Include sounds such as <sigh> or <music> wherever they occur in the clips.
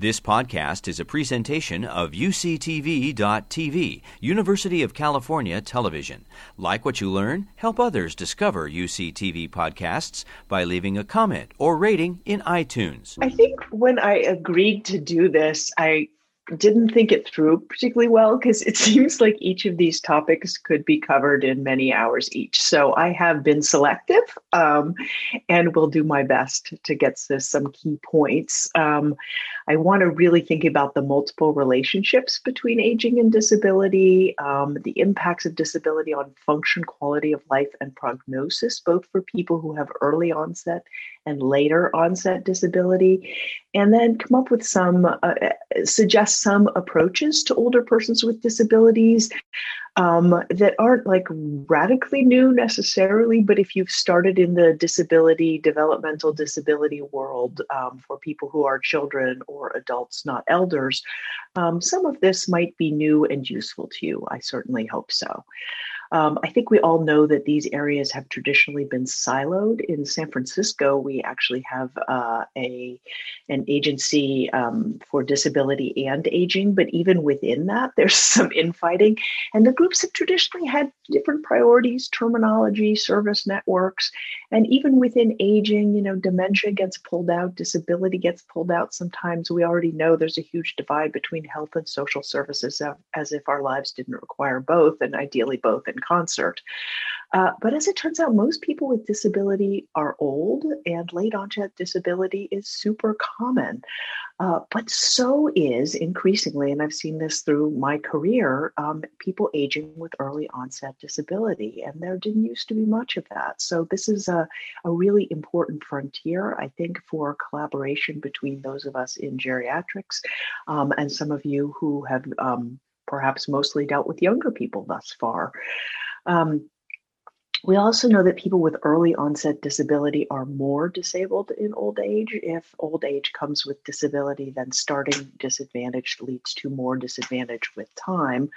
This podcast is a presentation of UCTV.tv, University of California Television. Like what you learn, help others discover UCTV podcasts by leaving a comment or rating in iTunes. I think when I agreed to do this, I didn't think it through particularly well because it <laughs> seems like each of these topics could be covered in many hours each. So I have been selective um, and will do my best to get to some key points. Um, I want to really think about the multiple relationships between aging and disability, um, the impacts of disability on function, quality of life, and prognosis, both for people who have early onset and later onset disability, and then come up with some, uh, suggest some approaches to older persons with disabilities um, that aren't like radically new necessarily, but if you've started in the disability, developmental disability world um, for people who are children or adults, not elders, um, some of this might be new and useful to you. I certainly hope so. Um, I think we all know that these areas have traditionally been siloed. In San Francisco, we actually have uh, a an agency um, for disability and aging, but even within that, there's <laughs> some infighting, and the groups have traditionally had different priorities, terminology, service networks, and even within aging, you know, dementia gets pulled out, disability gets pulled out. Sometimes we already know there's a huge divide between health and social services, as if our lives didn't require both, and ideally both in concert. Uh, but as it turns out, most people with disability are old, and late onset disability is super common. Uh, but so is increasingly, and I've seen this through my career, um, people aging with early onset disability. And there didn't used to be much of that. So this is a, a really important frontier, I think, for collaboration between those of us in geriatrics um, and some of you who have um, perhaps mostly dealt with younger people thus far. Um, we also know that people with early onset disability are more disabled in old age. If old age comes with disability, then starting disadvantage leads to more disadvantage with time.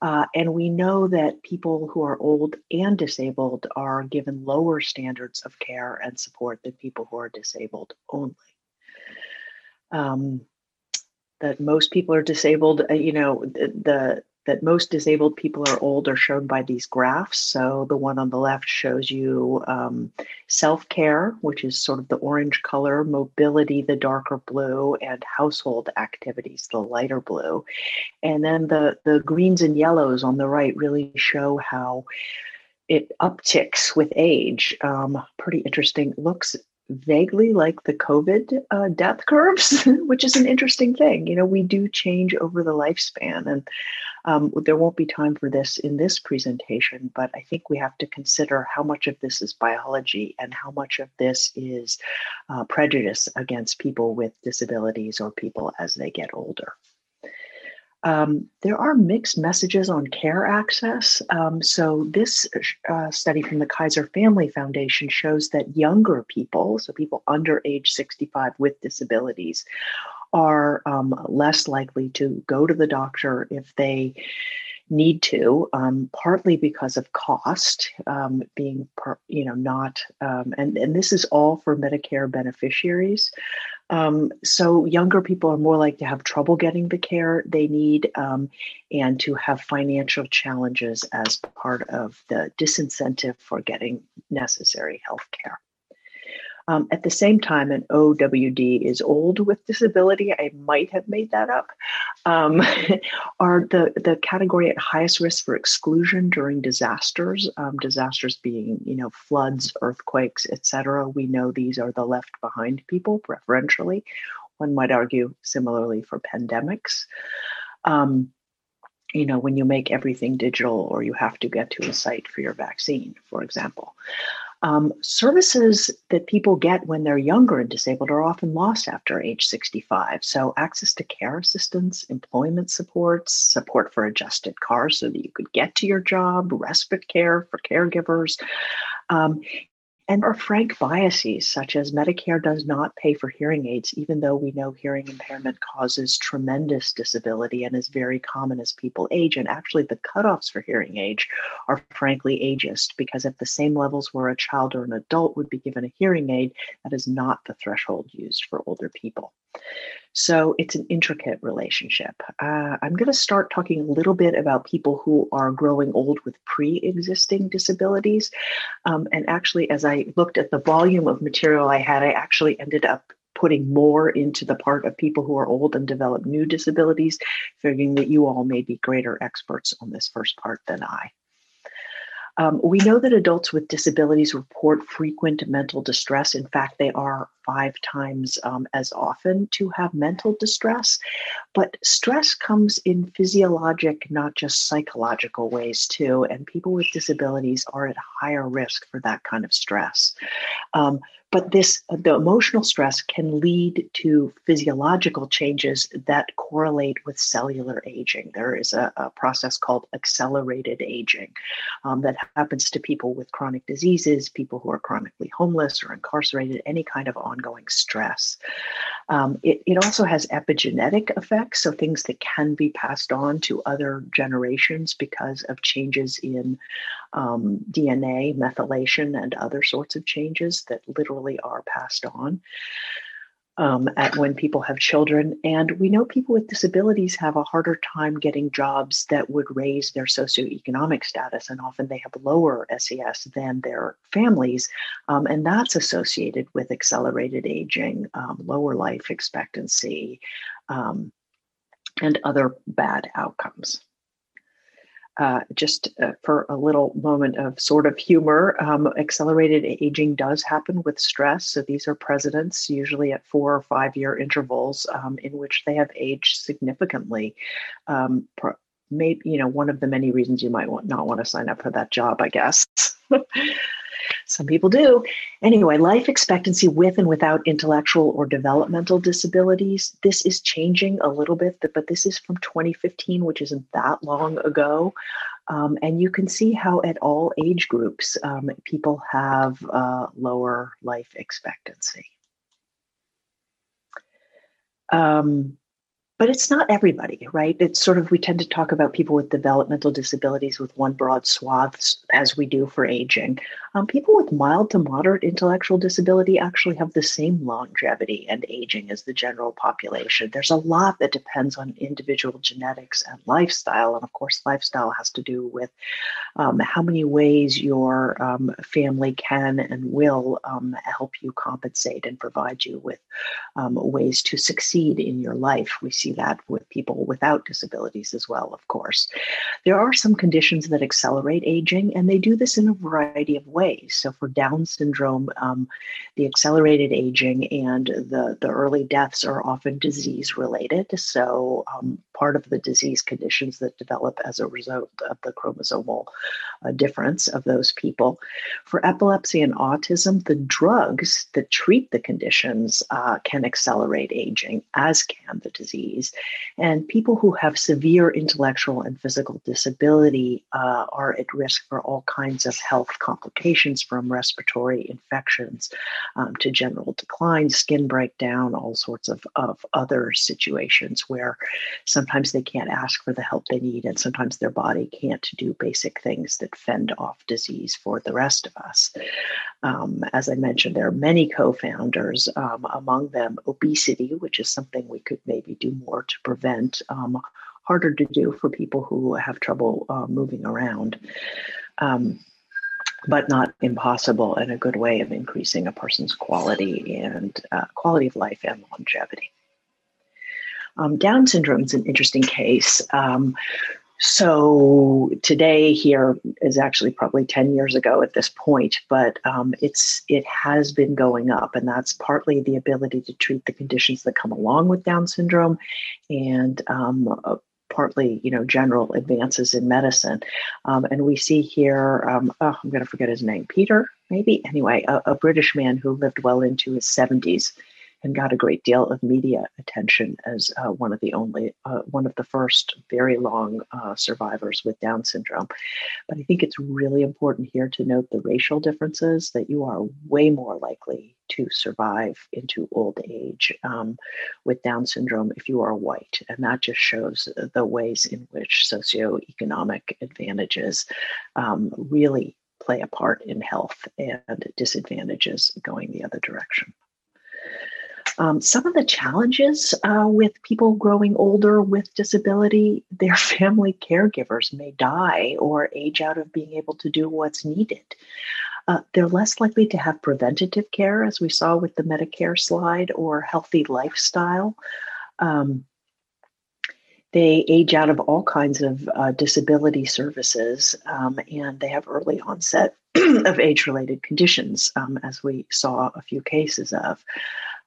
Uh, and we know that people who are old and disabled are given lower standards of care and support than people who are disabled only. Um, that most people are disabled, uh, you know, the, that most disabled people are old are shown by these graphs. So the one on the left shows you um, self care, which is sort of the orange color, mobility, the darker blue, and household activities, the lighter blue. And then the, the greens and yellows on the right really show how it upticks with age. Um, pretty interesting. Looks vaguely like the COVID uh, death curves, <laughs> which is an interesting thing. You know, we do change over the lifespan, and um, there won't be time for this in this presentation, but I think we have to consider how much of this is biology and how much of this is uh, prejudice against people with disabilities or people as they get older. Um, there are mixed messages on care access. Um, so, this uh, study from the Kaiser Family Foundation shows that younger people, so people under age 65 with disabilities, are um, less likely to go to the doctor if they need to, um, partly because of cost um, being, per, you know, not, um, and, and this is all for Medicare beneficiaries. Um, so younger people are more likely to have trouble getting the care they need um, and to have financial challenges as part of the disincentive for getting necessary health care. Um, at the same time, an OWD is old with disability. I might have made that up. Um, <laughs> are the the category at highest risk for exclusion during disasters? Um, disasters being, you know, floods, earthquakes, etc. We know these are the left behind people preferentially. One might argue similarly for pandemics. Um, you know, when you make everything digital or you have to get to a site for your vaccine, for example. Um, services that people get when they're younger and disabled are often lost after age 65. So, access to care assistance, employment supports, support for adjusted cars so that you could get to your job, respite care for caregivers. Um, and are frank biases, such as Medicare does not pay for hearing aids, even though we know hearing impairment causes tremendous disability and is very common as people age. And actually, the cutoffs for hearing age are frankly ageist, because at the same levels where a child or an adult would be given a hearing aid, that is not the threshold used for older people. So it's an intricate relationship. Uh, I'm going to start talking a little bit about people who are growing old with pre existing disabilities. Um, and actually, as I looked at the volume of material I had, I actually ended up putting more into the part of people who are old and develop new disabilities, figuring that you all may be greater experts on this first part than I. Um, we know that adults with disabilities report frequent mental distress. In fact, they are five times um, as often to have mental distress. But stress comes in physiologic, not just psychological ways, too. And people with disabilities are at higher risk for that kind of stress. Um, but this the emotional stress can lead to physiological changes that correlate with cellular aging there is a, a process called accelerated aging um, that happens to people with chronic diseases people who are chronically homeless or incarcerated any kind of ongoing stress. Um, it, it also has epigenetic effects so things that can be passed on to other generations because of changes in um, dna methylation and other sorts of changes that literally literally are passed on um, at when people have children. And we know people with disabilities have a harder time getting jobs that would raise their socioeconomic status, and often they have lower SES than their families. Um, and that's associated with accelerated aging, um, lower life expectancy, um, and other bad outcomes uh, just uh, for a little moment of sort of humor, um, accelerated aging does happen with stress. So these are presidents, usually at four or five year intervals, um, in which they have aged significantly. Um, maybe you know one of the many reasons you might want, not want to sign up for that job, I guess. <laughs> Some people do. Anyway, life expectancy with and without intellectual or developmental disabilities, this is changing a little bit, but this is from 2015, which isn't that long ago. Um, and you can see how at all age groups, um, people have uh, lower life expectancy. Um, but it's not everybody, right? It's sort of, we tend to talk about people with developmental disabilities with one broad swath, as we do for aging. Um, people with mild to moderate intellectual disability actually have the same longevity and aging as the general population. There's a lot that depends on individual genetics and lifestyle. And of course, lifestyle has to do with um, how many ways your um, family can and will um, help you compensate and provide you with um, ways to succeed in your life. We see that with people without disabilities as well, of course. There are some conditions that accelerate aging, and they do this in a variety of ways. So, for Down syndrome, um, the accelerated aging and the, the early deaths are often disease related. So, um, part of the disease conditions that develop as a result of the chromosomal uh, difference of those people. For epilepsy and autism, the drugs that treat the conditions uh, can accelerate aging, as can the disease. And people who have severe intellectual and physical disability uh, are at risk for all kinds of health complications from respiratory infections um, to general decline, skin breakdown, all sorts of, of other situations where sometimes they can't ask for the help they need and sometimes their body can't do basic things that fend off disease for the rest of us. Um, as I mentioned, there are many confounders, um, among them obesity, which is something we could maybe do more to prevent. Um, harder to do for people who have trouble uh, moving around. Um, but not impossible and a good way of increasing a person's quality and uh, quality of life and longevity. Um, Down syndrome is an interesting case. Um, so today here is actually probably 10 years ago at this point but um, it's it has been going up and that's partly the ability to treat the conditions that come along with down syndrome and um, uh, partly you know general advances in medicine. Um, and we see here um, oh, i'm going to forget his name peter maybe? Anyway a, a british man who lived well into his 70s and got a great deal of media attention as uh, one of the only, uh, one of the first very long uh, survivors with Down syndrome. But I think it's really important here to note the racial differences that you are way more likely to survive into old age um, with Down syndrome if you are white. And that just shows the ways in which socioeconomic advantages um, really play a part in health and disadvantages going the other direction. Um, some of the challenges uh, with people growing older with disability, <laughs> their family caregivers may die or age out of being able to do what's needed. Uh, they're less likely to have preventative care, as we saw with the Medicare slide, or healthy lifestyle. Um, they age out of all kinds of uh, disability services um, and they have early onset <clears throat> of age related conditions, um, as we saw a few cases of.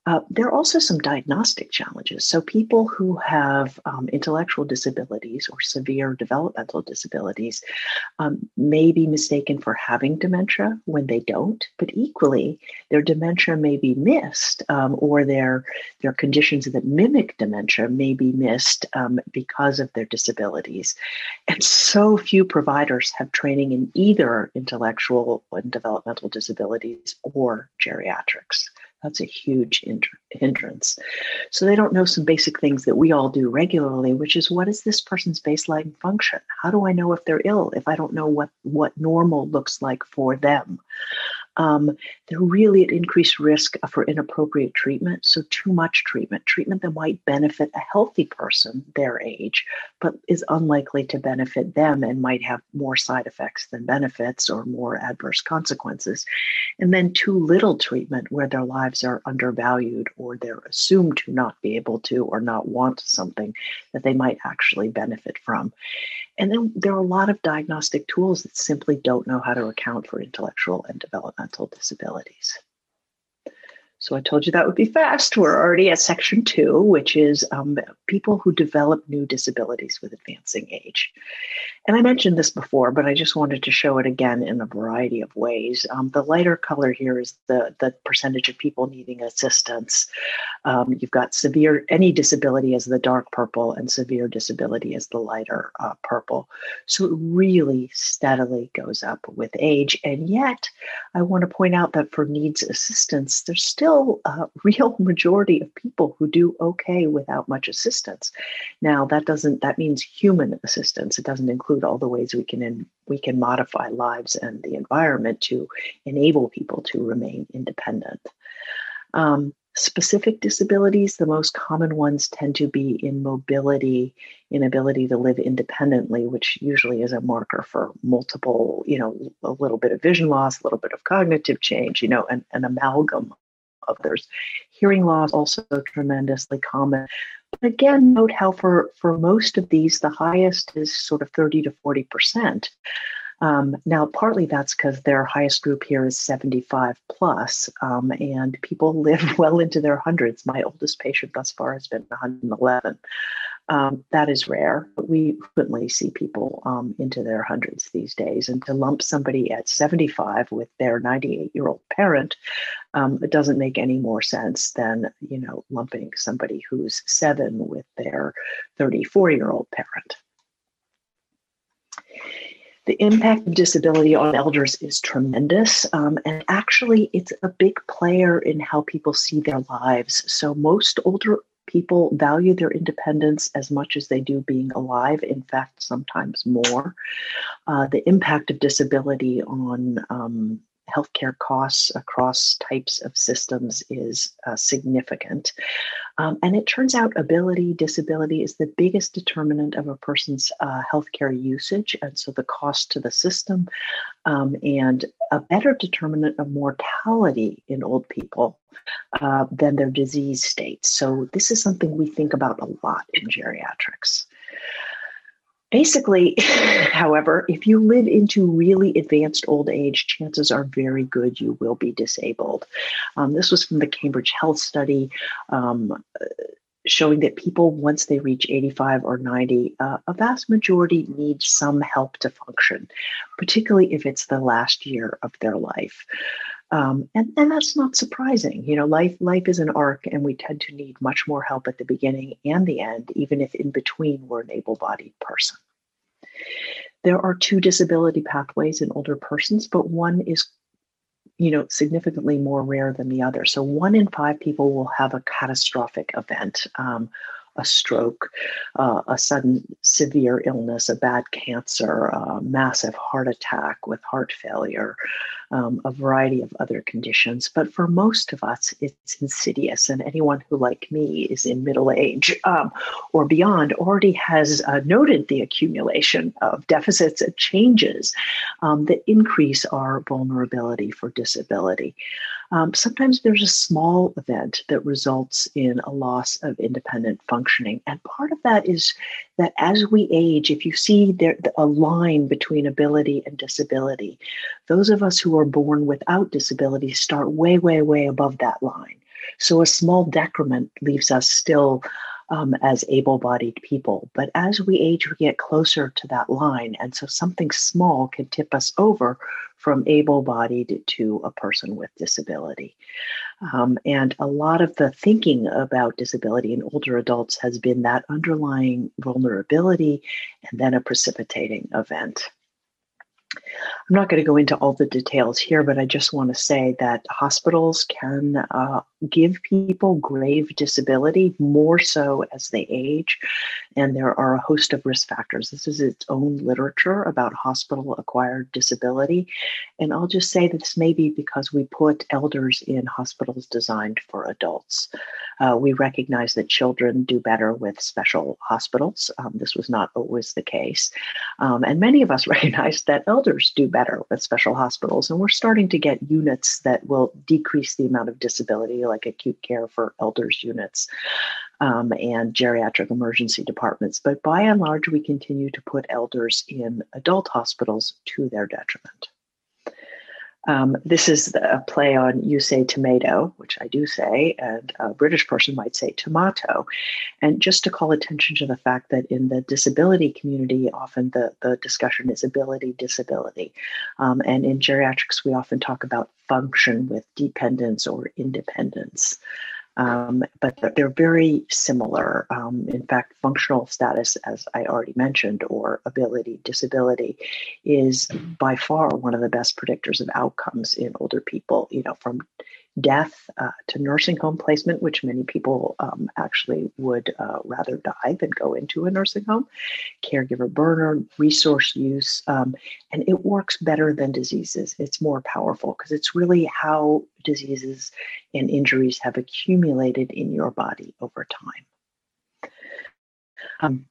Uh, there are also some diagnostic challenges. So, people who have um, intellectual disabilities or severe developmental disabilities um, may be mistaken for having dementia when they don't, but equally, their dementia may be missed, um, or their, their conditions that mimic dementia may be missed um, because of their disabilities. And so few providers have training in either intellectual and developmental disabilities or geriatrics. That's a huge hindrance. So they don't know some basic things that we all do regularly, which is what is this person's baseline function? How do I know if they're ill if I don't know what, what normal looks like for them? Um, they're really at increased risk for inappropriate treatment. So, too much treatment, treatment that might benefit a healthy person their age, but is unlikely to benefit them and might have more side effects than benefits or more adverse consequences. And then, too little treatment where their lives are undervalued or they're assumed to not be able to or not want something that they might actually benefit from. And then there are a lot of diagnostic tools that simply don't know how to account for intellectual and developmental disabilities. So I told you that would be fast. We're already at section two, which is um, people who develop new disabilities with advancing age. And I mentioned this before, but I just wanted to show it again in a variety of ways. Um, the lighter color here is the, the percentage of people needing assistance. Um, you've got severe, any disability as the dark purple, and severe disability as the lighter uh, purple. So it really steadily goes up with age. And yet, I want to point out that for needs assistance, there's still a <laughs> real majority of people who do okay without much assistance. Now, that doesn't, that means human assistance. It doesn't include all the ways we can in, we can modify lives and the environment to enable people to remain independent. Um, specific disabilities, the most common ones tend to be in mobility, inability to live independently, which usually is a marker for multiple, you know, a little bit of vision loss, a little bit of cognitive change, you know, an, an amalgam others. Hearing loss also tremendously common, But again, note how for, for most of these, the highest is sort of 30 to 40%. Um, now, partly that's because their highest group here is 75 plus, um, and people <laughs> live well into their hundreds. My oldest patient thus far has been 111. Um, that is rare. We frequently see people um, into their hundreds these days. And to lump somebody at 75 with their 98 year old parent, um, it doesn't make any more sense than, you know, lumping somebody who's seven with their 34 year old parent. The impact of disability on elders is tremendous. Um, and actually, it's a big player in how people see their lives. So, most older people value their independence as much as they do being alive, in fact, sometimes more. Uh, the impact of disability on um, healthcare costs across types of systems is uh, significant. Um, and it turns out ability, disability is the biggest determinant of a person's uh, healthcare usage, and so the cost to the system, um, and a better determinant of mortality in old people uh, than their disease state. So, this is something we think about a lot in geriatrics. Basically, <laughs> however, if you live into really advanced old age, chances are very good you will be disabled. Um, this was from the Cambridge Health Study. Um, showing that people, once they reach 85 or 90, uh, a vast majority need some help to function, particularly if it's the last year of their life. Um, and, and that's not surprising. You know, life life is an arc, and we tend to need much more help at the beginning and the end, even if in between we're an able-bodied person. There are two disability pathways in older persons, but one is you know significantly more rare than the other. So one in five people will have a catastrophic event. Um, a stroke, uh, a sudden severe illness, a bad cancer, a massive heart attack with heart failure, um, a variety of other conditions. But for most of us, it's insidious. And anyone who, like me, is in middle age um, or beyond already has uh, noted the accumulation of deficits and changes um, that increase our vulnerability for disability. Um, sometimes there's a small event that results in a loss of independent functioning. And part of that is that as we age, if you see there a line between ability and disability, those of us who are born without disability start way, way, way above that line. So a small decrement leaves us still um, as able bodied people. But as we age, we get closer to that line. And so something small can tip us over from able bodied to a person with disability. Um, and a lot of the thinking about disability in older adults has been that underlying vulnerability and then a precipitating event. I'm not going to go into all the details here, but I just want to say that hospitals can uh, give people grave disability more so as they age. And there are a host of risk factors. This is its own literature about hospital acquired disability. And I'll just say that this may be because we put elders in hospitals designed for adults. Uh, we recognize that children do better with special hospitals. Um, this was not always the case. Um, and many of us <laughs> recognize that elders do better with special hospitals. And we're starting to get units that will decrease the amount of disability like acute care for elders units um, and geriatric emergency departments. But by and large, we continue to put elders in adult hospitals to their detriment. Um, this is a play on you say tomato, which I do say, and a British person might say tomato. And just to call attention to the fact that in the disability community, often the, the discussion is ability disability. Um, and in geriatrics, we often talk about function with dependence or independence. Um, but they're very similar. Um, in fact, functional status, as I already mentioned, or ability, disability, is by far one of the best predictors of outcomes in older people. You know, from death uh, to nursing home placement, which many people um, actually would uh, rather die than go into a nursing home, caregiver burnout, resource use, um, and it works better than diseases. It's more powerful because it's really how diseases and injuries have accumulated in your body over time. Um,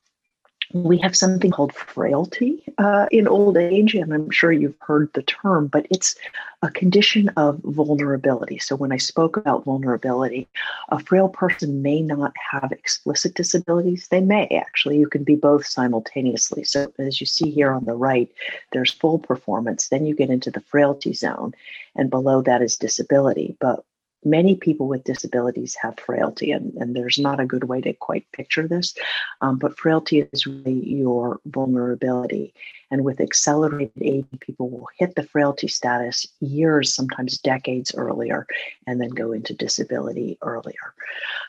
we have something called frailty uh, in old age, and I'm sure you've heard the term, but it's a condition of vulnerability. So, when I spoke about vulnerability, a frail person may not have explicit disabilities. They may actually. You can be both simultaneously. So, as you see here on the right, there's full performance. Then you get into the frailty zone, and below that is disability. But many people with disabilities have frailty, and, and there's not a good way to quite picture this. Um, but frailty is really your vulnerability. And with accelerated aging, people will hit the frailty status years, sometimes decades earlier, and then go into disability earlier.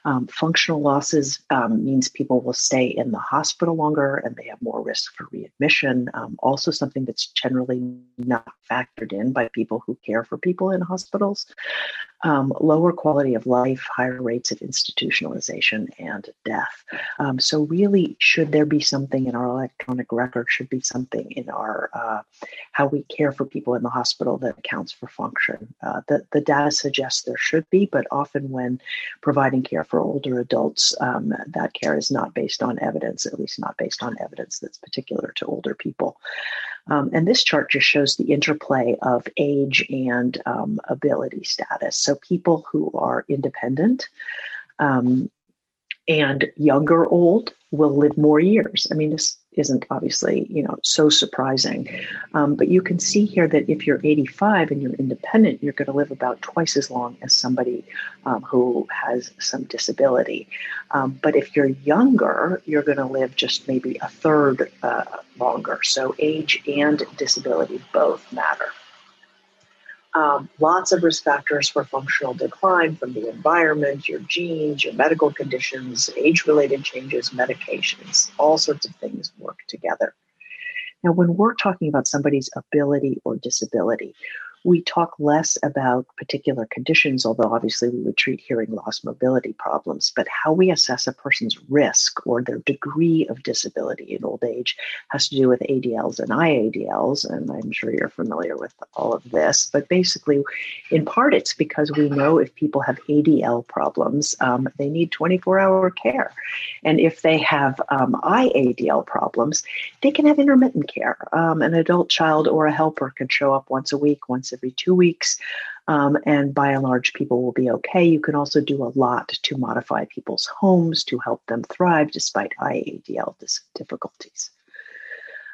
Um, functional losses um, means people will stay in the hospital longer and they have more risk for readmission. Um, also, something that's generally not factored in by people who care for people in hospitals. Um, lower quality of life, higher rates of institutionalization and death. Um, so, really, should there be something in our electronic record, should be something in our uh, how we care for people in the hospital that accounts for function. Uh, the, the data suggests there should be, but often when providing care for older adults, um, that care is not based on evidence, at least not based on evidence that's particular to older people. Um, and this chart just shows the interplay of age and um, ability status. So people who are independent um, and younger old will live more years. I mean, this isn't obviously you know so surprising. Um, but you can see here that if you're 85 and you're independent you're going to live about twice as long as somebody um, who has some disability. Um, but if you're younger you're going to live just maybe a third uh, longer. So age and disability both matter um, lots of risk factors for functional decline from the environment, your genes, your medical conditions, age related changes, medications, all sorts of things work together. Now, when we're talking about somebody's ability or disability, we talk less about particular conditions, although obviously we would treat hearing loss mobility problems, but how we assess a person's risk or their degree of disability in old age has to do with ADLs and IADLs. And I'm sure you're familiar with all of this. But basically, in part, it's because we know if people have ADL problems, um, they need 24 hour care. And if they have um, IADL problems, they can have intermittent care. Um, an adult child or a helper can show up once a week, once every two weeks. Um, and by and large, people will be okay. You can also do a lot to modify people's homes to help them thrive despite IADL difficulties.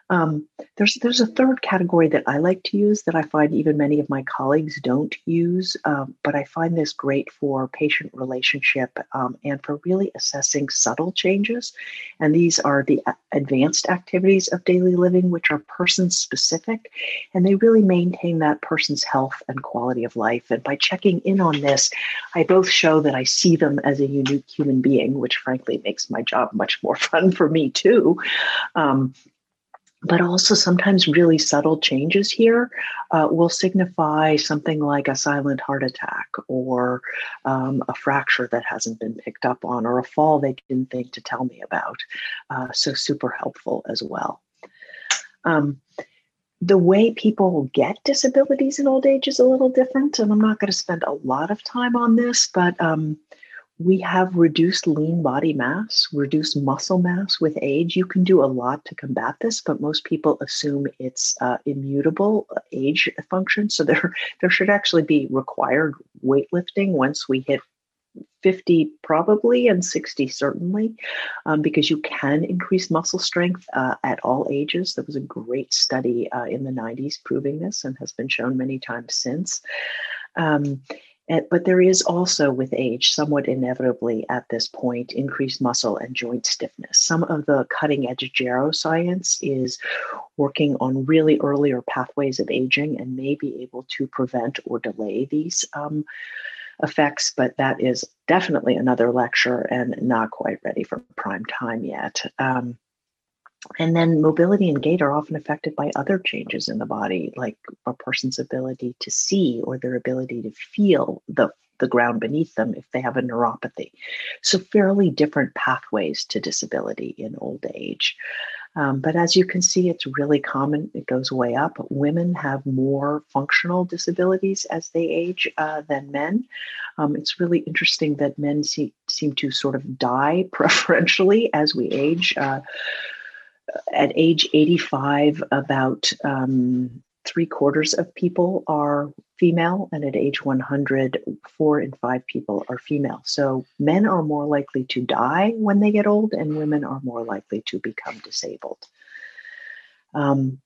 Um, there's there's a third category that I like to use that I find even many of my colleagues don't use, um, but I find this great for patient relationship um, and for really assessing subtle changes. And these are the advanced activities of daily living, which are person specific, and they really maintain that person's health and quality of life. And by checking in on this, I both show that I see them as a unique human being, which frankly makes my job much more <laughs> fun for me too. Um, but also sometimes really subtle changes here uh, will signify something like a silent heart attack or um, a fracture that hasn't been picked up on or a fall they didn't think to tell me about. Uh, so, super helpful as well. Um, the way people get disabilities in old age is a little different, and I'm not going to spend a lot of time on this, but um, we have reduced lean body mass, reduced muscle mass with age. You can do a lot to combat this, but most people assume it's uh, immutable uh, age function. So there, <laughs> there should actually be required weightlifting once we hit 50 probably and 60 certainly um, because you can increase muscle strength uh, at all ages there was a great study uh, in the 90s proving this and has been shown many times since um, but there is also with age, somewhat inevitably at this point, increased muscle and joint stiffness. Some of the cutting edge geroscience is working on really earlier pathways of aging and may be able to prevent or delay these um, effects, but that is definitely another lecture and not quite ready for prime time yet. Um, and then mobility and gait are often affected by other changes in the body, like a person's ability to see or their ability to feel the, the ground beneath them if they have a neuropathy. So, fairly different pathways to disability in old age. Um, but as you can see, it's really common. It goes way up. Women have more functional disabilities as they age uh, than men. Um, it's really interesting that men see, seem to sort of die <laughs> preferentially as we age. Uh, at age 85, about um, three quarters of people are female, and at age 100, four in five people are female. So men are more likely to die when they get old, and women are more likely to become disabled. Um,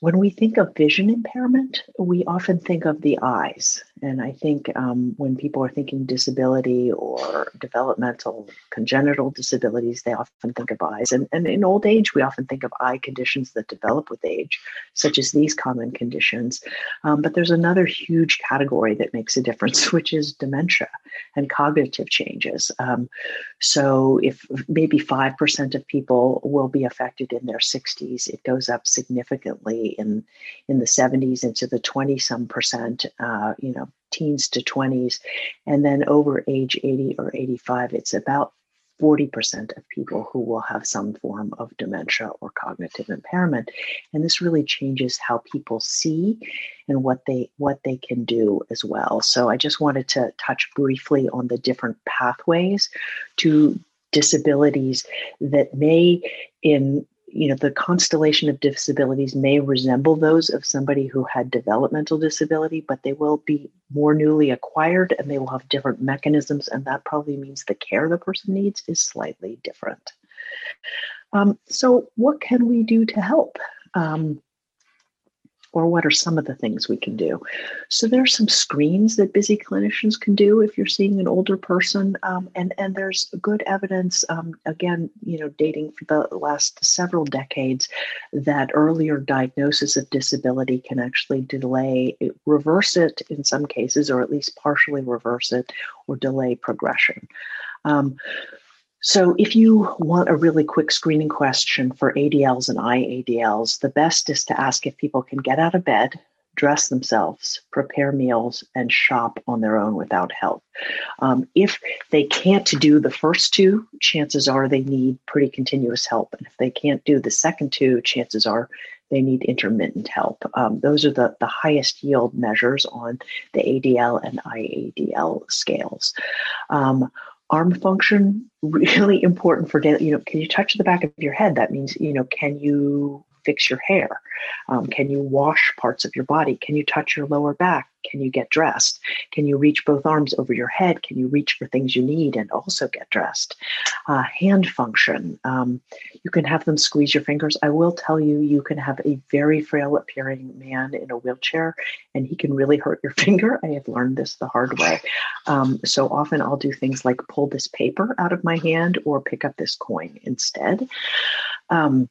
when we think of vision impairment, we often think of the eyes. And I think um, when people are thinking disability or developmental congenital disabilities, they often think of eyes. And, and in old age, we often think of eye conditions that develop with age, such as these common conditions. Um, but there's another huge category that makes a difference, <laughs> which is dementia and cognitive changes. Um, so if maybe 5% of people will be affected in their 60s, it goes up significantly in, in the 70s into the 20 some percent, uh, you know, teens to 20s. And then over age 80 or 85, it's about 40% of people who will have some form of dementia or cognitive impairment and this really changes how people see and what they what they can do as well so i just wanted to touch briefly on the different pathways to disabilities that may in you know the constellation of disabilities may resemble those of somebody who had developmental disability but they will be more newly acquired and they will have different mechanisms and that probably means the care the person needs is slightly different. Um, so what can we do to help? Um, or what are some of the things we can do? So there are some screens that busy clinicians can do if you're seeing an older person, um, and and there's good evidence, um, again, you know, dating for the last several decades, that earlier diagnosis of disability can actually delay, reverse it in some cases, or at least partially reverse it, or delay progression. Um, so, if you want a really quick screening question for ADLs and IADLs, the best is to ask if people can get out of bed, dress themselves, prepare meals, and shop on their own without help. Um, if they can't do the first two, chances are they need pretty continuous help. And if they can't do the second two, chances are they need intermittent help. Um, those are the, the highest yield measures on the ADL and IADL scales. Um, arm function really <laughs> important for daily you know can you touch the back of your head? That means you know can you fix your hair? Um, can you wash parts of your body? Can you touch your lower back? Can you get dressed? Can you reach both arms over your head? Can you reach for things you need and also get dressed? Uh, hand function. Um, you can have them squeeze your fingers. I will tell you, you can have a very frail appearing man in a wheelchair and he can really hurt your <laughs> finger. I have learned this the hard way. Um, so often I'll do things like pull this paper out of my hand or pick up this coin instead. Um,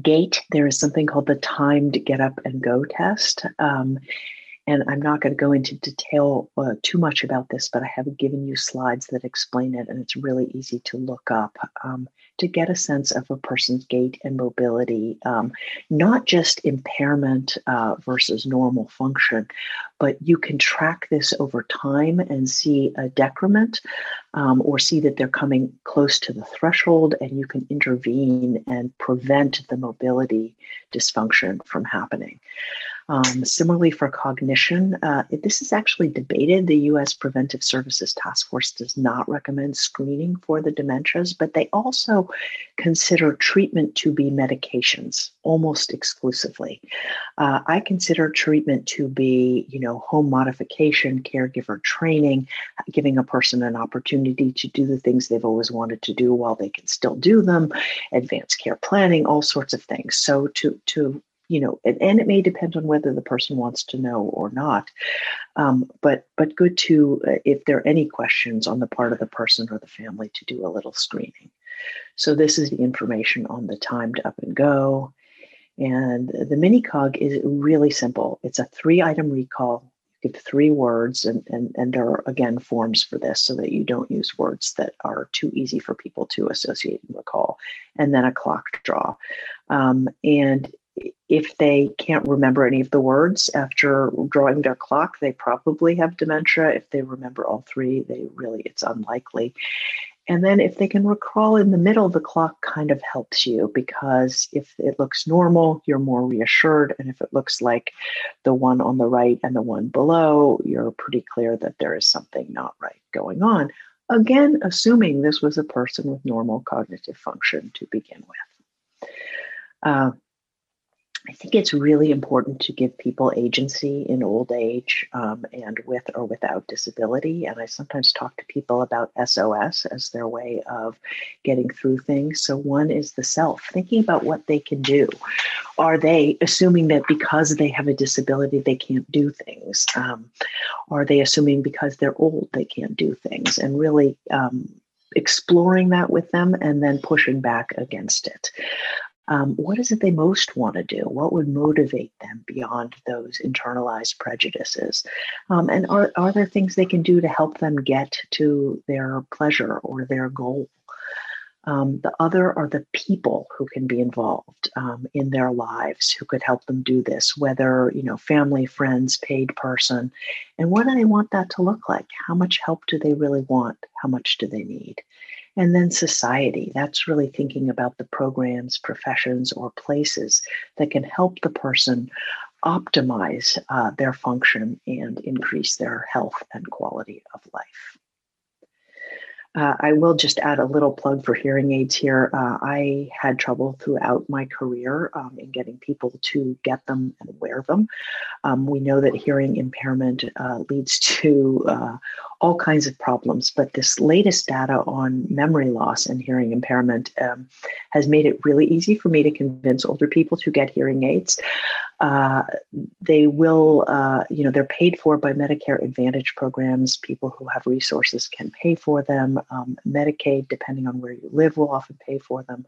gait, there is something called the timed get up and go test. Um, and I'm not going to go into detail uh, too much about this, but I have given you slides that explain it, and it's really easy to look up um, to get a sense of a person's gait and mobility, um, not just impairment uh, versus normal function, but you can track this over time and see a decrement um, or see that they're coming close to the threshold, and you can intervene and prevent the mobility dysfunction from happening. Um, similarly, for cognition, uh, this is actually debated. The U.S. Preventive Services Task Force does not recommend screening for the dementias, but they also consider treatment to be medications almost exclusively. Uh, I consider treatment to be, you know, home modification, caregiver training, giving a person an opportunity to do the things they've always wanted to do while they can still do them, advanced care planning, all sorts of things. So to to you know, and, and, it may depend on whether the person wants to know or not. Um, but but good to uh, if there are any questions on the part of the person or the family to do a little screening. So this is the information on the timed up and go, and the mini cog is really simple. It's a three item recall. You give three words, and, and and there are again forms for this so that you don't use words that are too easy for people to associate and recall, and then a clock draw. Um, and if they can't remember any of the words after drawing their clock, they probably have dementia. If they remember all three, they really, it's unlikely. And then if they can recall in the middle, the clock kind of helps you because if it looks normal, you're more reassured. And if it looks like the one on the right and the one below, you're pretty clear that there is something not right going on. Again, assuming this was a person with normal cognitive function to begin with. Uh, I think it's really important to give people agency in old age um, and with or without disability. And I sometimes talk to people about SOS as their way of getting through things. So, one is the self, thinking about what they can do. Are they assuming that because they have a disability, they can't do things? Um, are they assuming because they're old, they can't do things? And really, um, exploring that with them and then pushing back against it um, what is it they most want to do? What would motivate them beyond those internalized prejudices? Um, and are, are there things they can do to help them get to their pleasure or their goal? Um, the other are the people who can be involved um, in their lives who could help them do this, whether, you know, family, friends, paid person. And what do they want that to look like? How much help do they really want? How much do they need? And then society, that's really thinking about the programs, professions, or places that can help the person optimize uh, their function and increase their health and quality of life. Uh, I will just add a little plug for hearing aids here. Uh, I had trouble throughout my career um, in getting people to get them and wear them. Um, we know that hearing impairment uh, leads <laughs> to uh, all kinds of problems, but this latest data on memory loss and hearing impairment um, has made it really easy for me to convince older people to get hearing aids. Uh, they will, uh, you know, they're paid for by Medicare Advantage programs. People who have resources can pay for them. Um, Medicaid, depending on where you live, will often pay for them.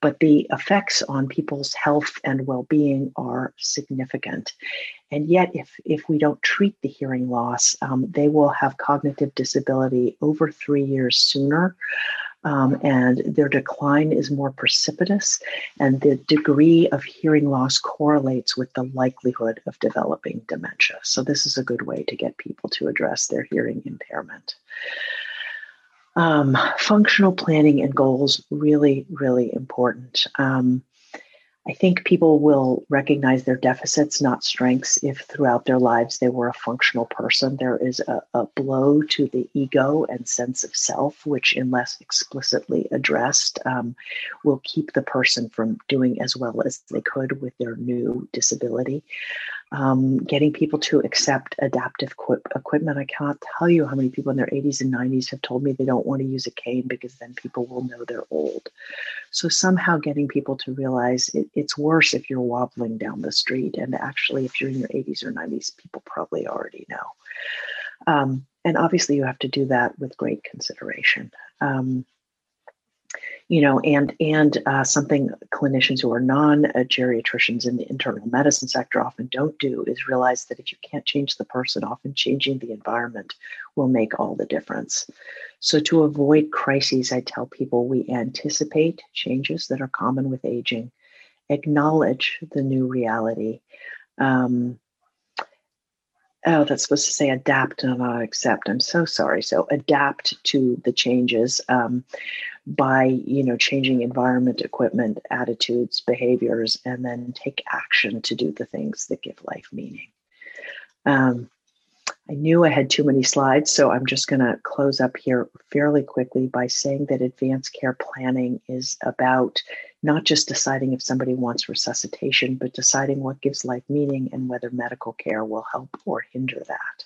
But the effects on people's health and well being are significant. And yet, if, if we don't treat the hearing loss, um, they will have cognitive disability over three years sooner Um, and their decline is more precipitous, and the degree of hearing loss correlates with the likelihood of developing dementia. So, this is a good way to get people to address their hearing impairment. Um, functional planning and goals really, really important. Um, I think people will recognize their deficits, not strengths, if throughout their lives they were a functional person. There is a, a, blow to the ego and sense of self, which, unless explicitly addressed, um, will keep the person from doing as well as they could with their new disability um, getting people to accept adaptive equipment. I cannot tell you how many people in their 80s and 90s have told me they don't want to use a cane because then people will know they're old. So, somehow getting people to realize it, it's worse if you're wobbling down the street. And actually, if you're in your 80s or 90s, people probably already know. Um, and obviously, you have to do that with great consideration. Um, you know, and and uh, something clinicians who are non geriatricians in the internal medicine sector often don't do is realize that if you can't change the person, often changing the environment will make all the difference. So to avoid crises, I tell people we anticipate changes that are common with aging, acknowledge the new reality. Um, oh, that's supposed to say adapt and not accept. I'm so sorry. So adapt to the changes. Um, by you know changing environment equipment attitudes behaviors and then take action to do the things that give life meaning. Um, i knew i had too many slides so i'm just going to close up here fairly quickly by saying that advanced care planning is about not just deciding if somebody wants resuscitation but deciding what gives life meaning and whether medical care will help or hinder that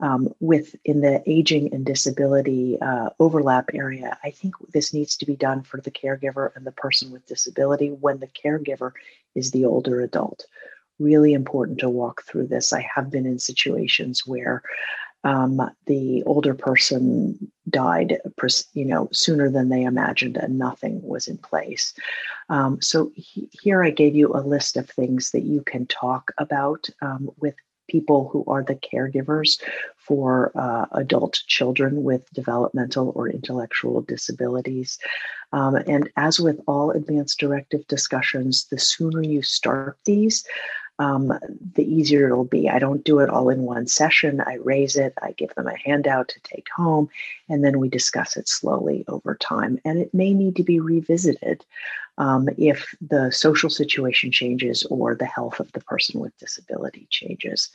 um, with in the aging and disability uh, overlap area, I think this needs to be done for the caregiver and the person with disability when the caregiver is the older adult. Really important to walk through this. I have been in situations where um, the older person died, you know, sooner than they imagined, and nothing was in place. Um, so he, here I gave you a list of things that you can talk about um, with people who are the caregivers for uh, adult children with developmental or intellectual disabilities. Um, and as with all advanced directive discussions, the sooner you start these, um, the easier it'll be. I don't do it all in one session. I raise it, I give them a handout to take home, and then we discuss it slowly over time. And it may need to be revisited um, if the social situation changes or the health of the person with disability changes.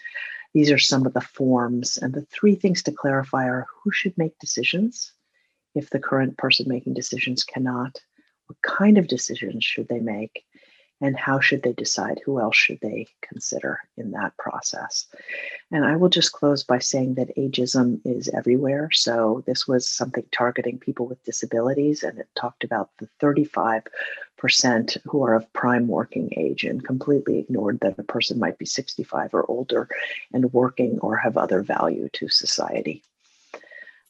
These are some of the forms. And the three things to clarify are who should make decisions if the current person making decisions cannot? What kind of decisions should they make? And how should they decide? Who else should they consider in that process? And i will just close by saying that ageism is everywhere. So this was something targeting people with disabilities and it talked about the 35% who are of prime working age and completely ignored that a person might be 65 or older and working or have other value to society.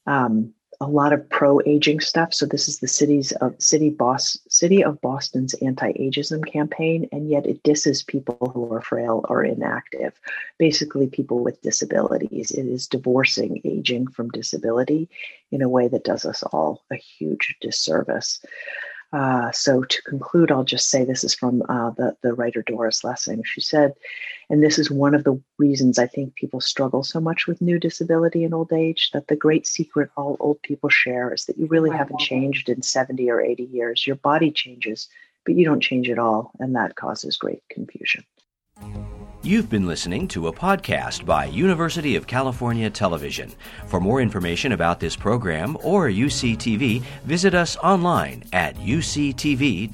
Um, a lot of pro aging stuff. So this is the city's of city boss city of Boston's anti ageism campaign, and yet it disses people who are frail or inactive, basically people with disabilities. It is divorcing aging from disability in a way that does us all a huge disservice. Uh, so to conclude, I'll just say this is from uh, the, the writer Doris Lessing. She said, and this is one of the reasons I think people struggle so much with new disability in old age, that the great secret all old people share is that you really haven't changed in 70 or 80 years. Your body changes, but you don't change at all, and that causes great confusion. You've been listening to a podcast by University of California Television. For more information about this program or UCTV, visit us online at uctv.tv.